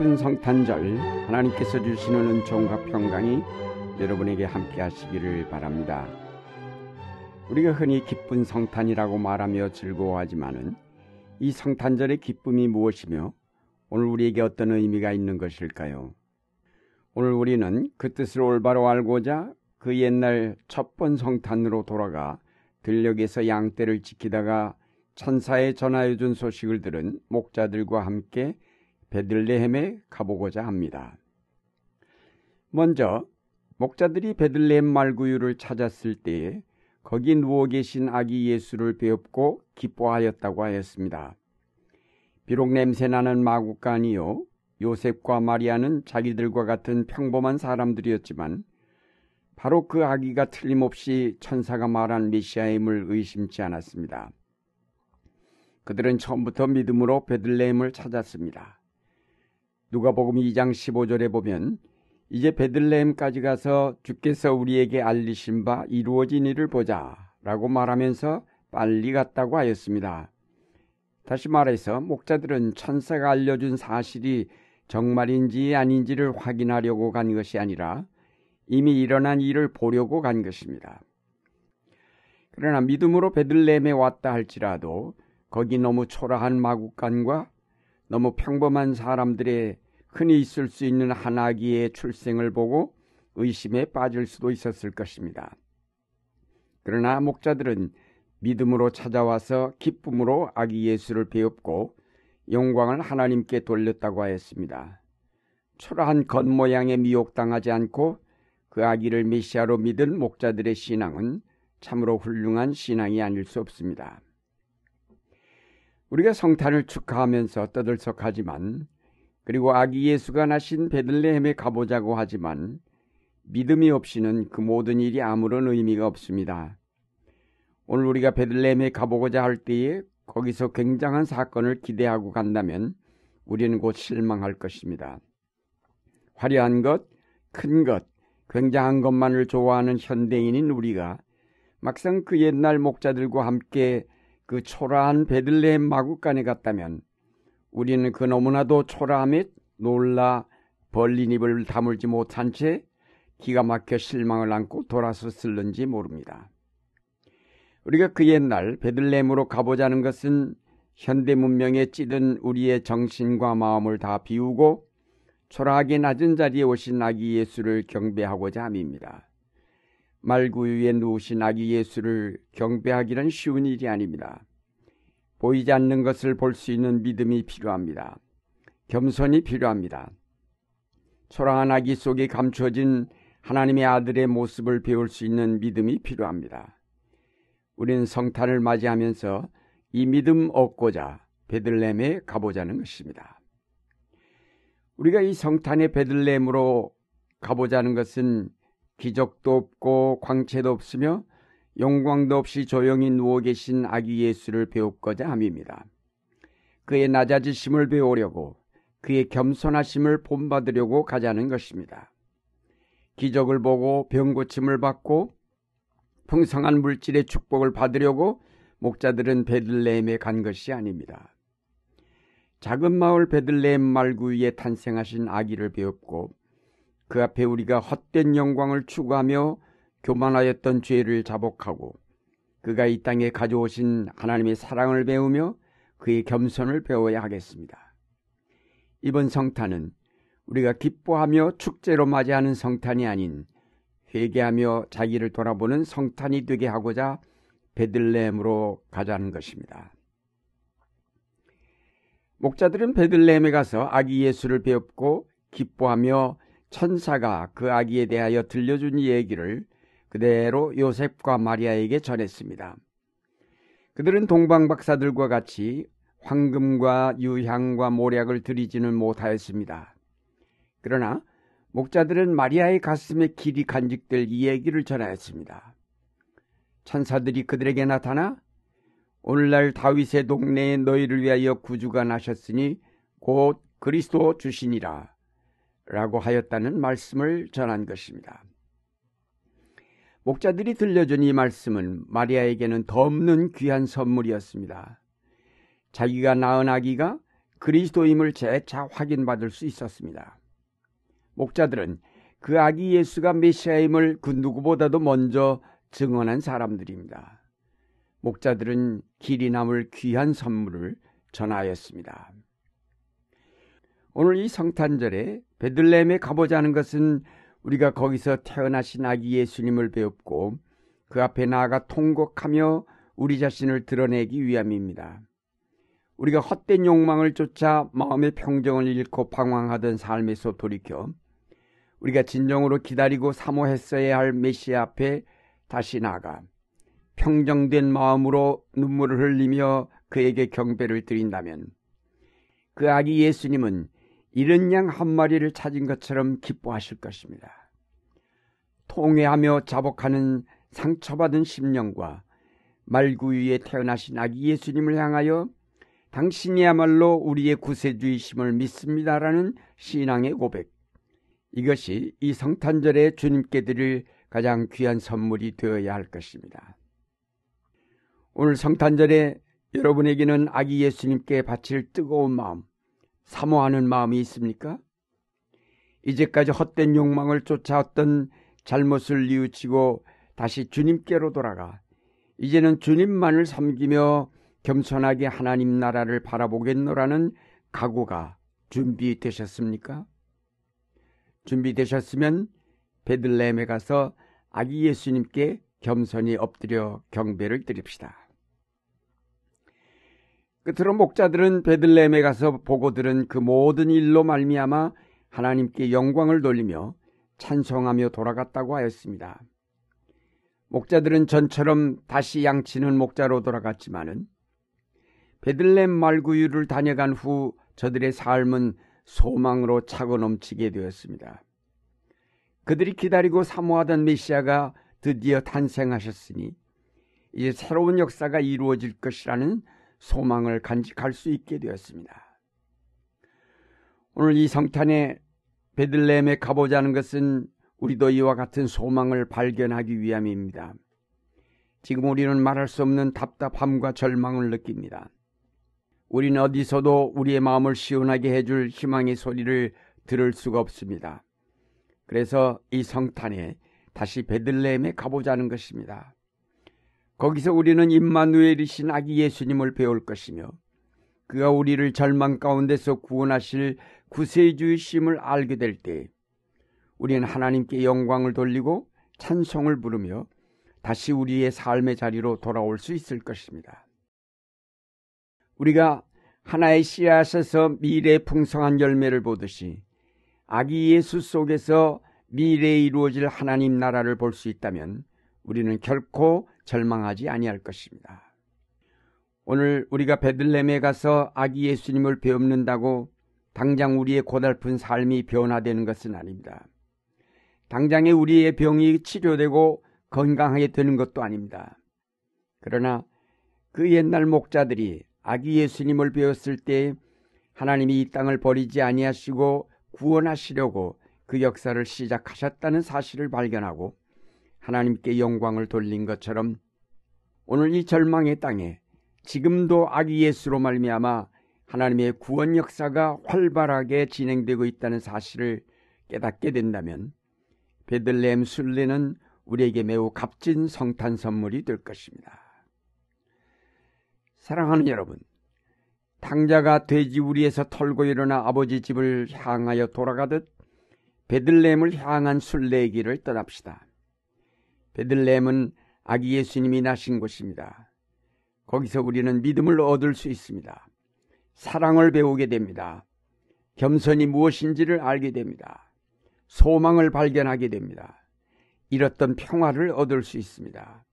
기쁜 성탄절 하나님께서 주시는 은총과 평강이 여러분에게 함께 하시기를 바랍니다. 우리가 흔히 기쁜 성탄이라고 말하며 즐거워하지만은 이 성탄절의 기쁨이 무엇이며 오늘 우리에게 어떤 의미가 있는 것일까요? 오늘 우리는 그 뜻을 올바로 알고자 그 옛날 첫 번 성탄으로 돌아가 들녘에서 양떼를 지키다가 천사에 전하여 준 소식을 들은 목자들과 함께 베들레헴에 가보고자 합니다. 먼저 목자들이 베들레헴 말구유를 찾았을 때에 거기 누워 계신 아기 예수를 배웁고 기뻐하였다고 하였습니다. 비록 냄새나는 마구간이요 요셉과 마리아는 자기들과 같은 평범한 사람들이었지만 바로 그 아기가 틀림없이 천사가 말한 메시아임을 의심치 않았습니다. 그들은 처음부터 믿음으로 베들레헴을 찾았습니다. 누가복음 2장 15절에 보면 이제 베들레헴까지 가서 주께서 우리에게 알리신 바 이루어진 일을 보자라고 말하면서 빨리 갔다고 하였습니다. 다시 말해서 목자들은 천사가 알려준 사실이 정말인지 아닌지를 확인하려고 간 것이 아니라 이미 일어난 일을 보려고 간 것입니다. 그러나 믿음으로 베들레헴에 왔다 할지라도 거기 너무 초라한 마국간과 너무 평범한 사람들의 흔히 있을 수 있는 한 아기의 출생을 보고 의심에 빠질 수도 있었을 것입니다. 그러나 목자들은 믿음으로 찾아와서 기쁨으로 아기 예수를 배웁고 영광을 하나님께 돌렸다고 하였습니다. 초라한 겉모양에 미혹당하지 않고 그 아기를 메시아로 믿은 목자들의 신앙은 참으로 훌륭한 신앙이 아닐 수 없습니다. 우리가 성탄을 축하하면서 떠들썩하지만 그리고 아기 예수가 나신 베들레헴에 가보자고 하지만 믿음이 없이는 그 모든 일이 아무런 의미가 없습니다. 오늘 우리가 베들레헴에 가보고자 할 때에 거기서 굉장한 사건을 기대하고 간다면 우리는 곧 실망할 것입니다. 화려한 것, 큰 것, 굉장한 것만을 좋아하는 현대인인 우리가 막상 그 옛날 목자들과 함께 그 초라한 베들레헴 마국간에 갔다면 우리는 그 너무나도 초라함에 놀라 벌린 입을 다물지 못한 채 기가 막혀 실망을 안고 돌아섰을는지 모릅니다. 우리가 그 옛날 베들레헴으로 가보자는 것은 현대 문명에 찌든 우리의 정신과 마음을 다 비우고 초라하게 낮은 자리에 오신 아기 예수를 경배하고자 함입니다. 말구유에 누우신 아기 예수를 경배하기는 쉬운 일이 아닙니다. 보이지 않는 것을 볼 수 있는 믿음이 필요합니다. 겸손이 필요합니다. 초라한 아기 속에 감춰진 하나님의 아들의 모습을 배울 수 있는 믿음이 필요합니다. 우리는 성탄을 맞이하면서 이 믿음 얻고자 베들렘에 가보자는 것입니다. 우리가 이 성탄의 베들렘으로 가보자는 것은 기적도 없고 광채도 없으며 영광도 없이 조용히 누워 계신 아기 예수를 배우고자 함입니다. 그의 낮아지심을 배우려고 그의 겸손하심을 본받으려고 가자는 것입니다. 기적을 보고 병고침을 받고 풍성한 물질의 축복을 받으려고 목자들은 베들레헴에 간 것이 아닙니다. 작은 마을 베들레헴 말구 위에 탄생하신 아기를 배웠고 그 앞에 우리가 헛된 영광을 추구하며 교만하였던 죄를 자복하고 그가 이 땅에 가져오신 하나님의 사랑을 배우며 그의 겸손을 배워야 하겠습니다. 이번 성탄은 우리가 기뻐하며 축제로 맞이하는 성탄이 아닌 회개하며 자기를 돌아보는 성탄이 되게 하고자 베들레헴으로 가자는 것입니다. 목자들은 베들레헴에 가서 아기 예수를 배웠고 기뻐하며 천사가 그 아기에 대하여 들려준 얘기를 그대로 요셉과 마리아에게 전했습니다. 그들은 동방 박사들과 같이 황금과 유향과 모략을 들이지는 못하였습니다. 그러나 목자들은 마리아의 가슴에 길이 간직될 이 얘기를 전하였습니다. 천사들이 그들에게 나타나 오늘날 다윗의 동네에 너희를 위하여 구주가 나셨으니 곧 그리스도 주시니라 라고 하였다는 말씀을 전한 것입니다. 목자들이 들려준 이 말씀은 마리아에게는 더 없는 귀한 선물이었습니다. 자기가 낳은 아기가 그리스도임을 재차 확인받을 수 있었습니다. 목자들은 그 아기 예수가 메시아임을 그 누구보다도 먼저 증언한 사람들입니다. 목자들은 길이 남을 귀한 선물을 전하였습니다. 오늘 이 성탄절에 베들레헴에 가보자는 것은 우리가 거기서 태어나신 아기 예수님을 배웠고 그 앞에 나아가 통곡하며 우리 자신을 드러내기 위함입니다. 우리가 헛된 욕망을 쫓아 마음의 평정을 잃고 방황하던 삶에서 돌이켜 우리가 진정으로 기다리고 사모했어야 할 메시아 앞에 다시 나가 평정된 마음으로 눈물을 흘리며 그에게 경배를 드린다면 그 아기 예수님은 이른 양 한 마리를 찾은 것처럼 기뻐하실 것입니다. 통회하며 자복하는 상처받은 심령과 말구유에 태어나신 아기 예수님을 향하여 당신이야말로 우리의 구세주이심을 믿습니다라는 신앙의 고백. 이것이 이 성탄절에 주님께 드릴 가장 귀한 선물이 되어야 할 것입니다. 오늘 성탄절에 여러분에게는 아기 예수님께 바칠 뜨거운 마음, 사모하는 마음이 있습니까? 이제까지 헛된 욕망을 쫓아왔던 잘못을 뉘우치고 다시 주님께로 돌아가 이제는 주님만을 섬기며 겸손하게 하나님 나라를 바라보겠노라는 각오가 준비되셨습니까? 준비되셨으면 베들레헴에 가서 아기 예수님께 겸손히 엎드려 경배를 드립시다. 끝으로 목자들은 베들레헴에 가서 보고 들은 그 모든 일로 말미암아 하나님께 영광을 돌리며 찬송하며 돌아갔다고 하였습니다. 목자들은 전처럼 다시 양치는 목자로 돌아갔지만은 베들렘 말구유를 다녀간 후 저들의 삶은 소망으로 차고 넘치게 되었습니다. 그들이 기다리고 사모하던 메시아가 드디어 탄생하셨으니 이제 새로운 역사가 이루어질 것이라는 소망을 간직할 수 있게 되었습니다. 오늘 이 성탄에 베들레헴에 가보자는 것은 우리도 이와 같은 소망을 발견하기 위함입니다. 지금 우리는 말할 수 없는 답답함과 절망을 느낍니다. 우리는 어디서도 우리의 마음을 시원하게 해줄 희망의 소리를 들을 수가 없습니다. 그래서 이 성탄에 다시 베들레헴에 가보자는 것입니다. 거기서 우리는 임마누엘이신 아기 예수님을 배울 것이며 그가 우리를 절망 가운데서 구원하실 구세주의심을 알게 될 때 우리는 하나님께 영광을 돌리고 찬송을 부르며 다시 우리의 삶의 자리로 돌아올 수 있을 것입니다. 우리가 하나의 씨앗에서 미래의 풍성한 열매를 보듯이 아기 예수 속에서 미래에 이루어질 하나님 나라를 볼 수 있다면 우리는 결코 절망하지 아니할 것입니다. 오늘 우리가 베들렘에 가서 아기 예수님을 배웁는다고 당장 우리의 고달픈 삶이 변화되는 것은 아닙니다. 당장에 우리의 병이 치료되고 건강하게 되는 것도 아닙니다. 그러나 그 옛날 목자들이 아기 예수님을 배웠을 때 하나님이 이 땅을 버리지 아니하시고 구원하시려고 그 역사를 시작하셨다는 사실을 발견하고 하나님께 영광을 돌린 것처럼 오늘 이 절망의 땅에 지금도 아기 예수로 말미암아 하나님의 구원 역사가 활발하게 진행되고 있다는 사실을 깨닫게 된다면 베들레헴 순례는 우리에게 매우 값진 성탄 선물이 될 것입니다. 사랑하는 여러분, 탕자가 돼지 우리에서 털고 일어나 아버지 집을 향하여 돌아가듯 베들레헴을 향한 순례의 길을 떠납시다. 베들레헴은 아기 예수님이 나신 곳입니다. 거기서 우리는 믿음을 얻을 수 있습니다. 사랑을 배우게 됩니다. 겸손이 무엇인지를 알게 됩니다. 소망을 발견하게 됩니다. 잃었던 평화를 얻을 수 있습니다.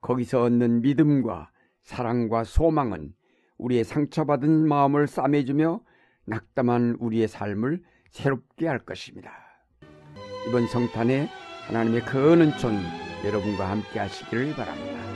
거기서 얻는 믿음과 사랑과 소망은 우리의 상처받은 마음을 싸매주며 낙담한 우리의 삶을 새롭게 할 것입니다. 이번 성탄에 하나님의 그 은총 여러분과 함께 하시기를 바랍니다.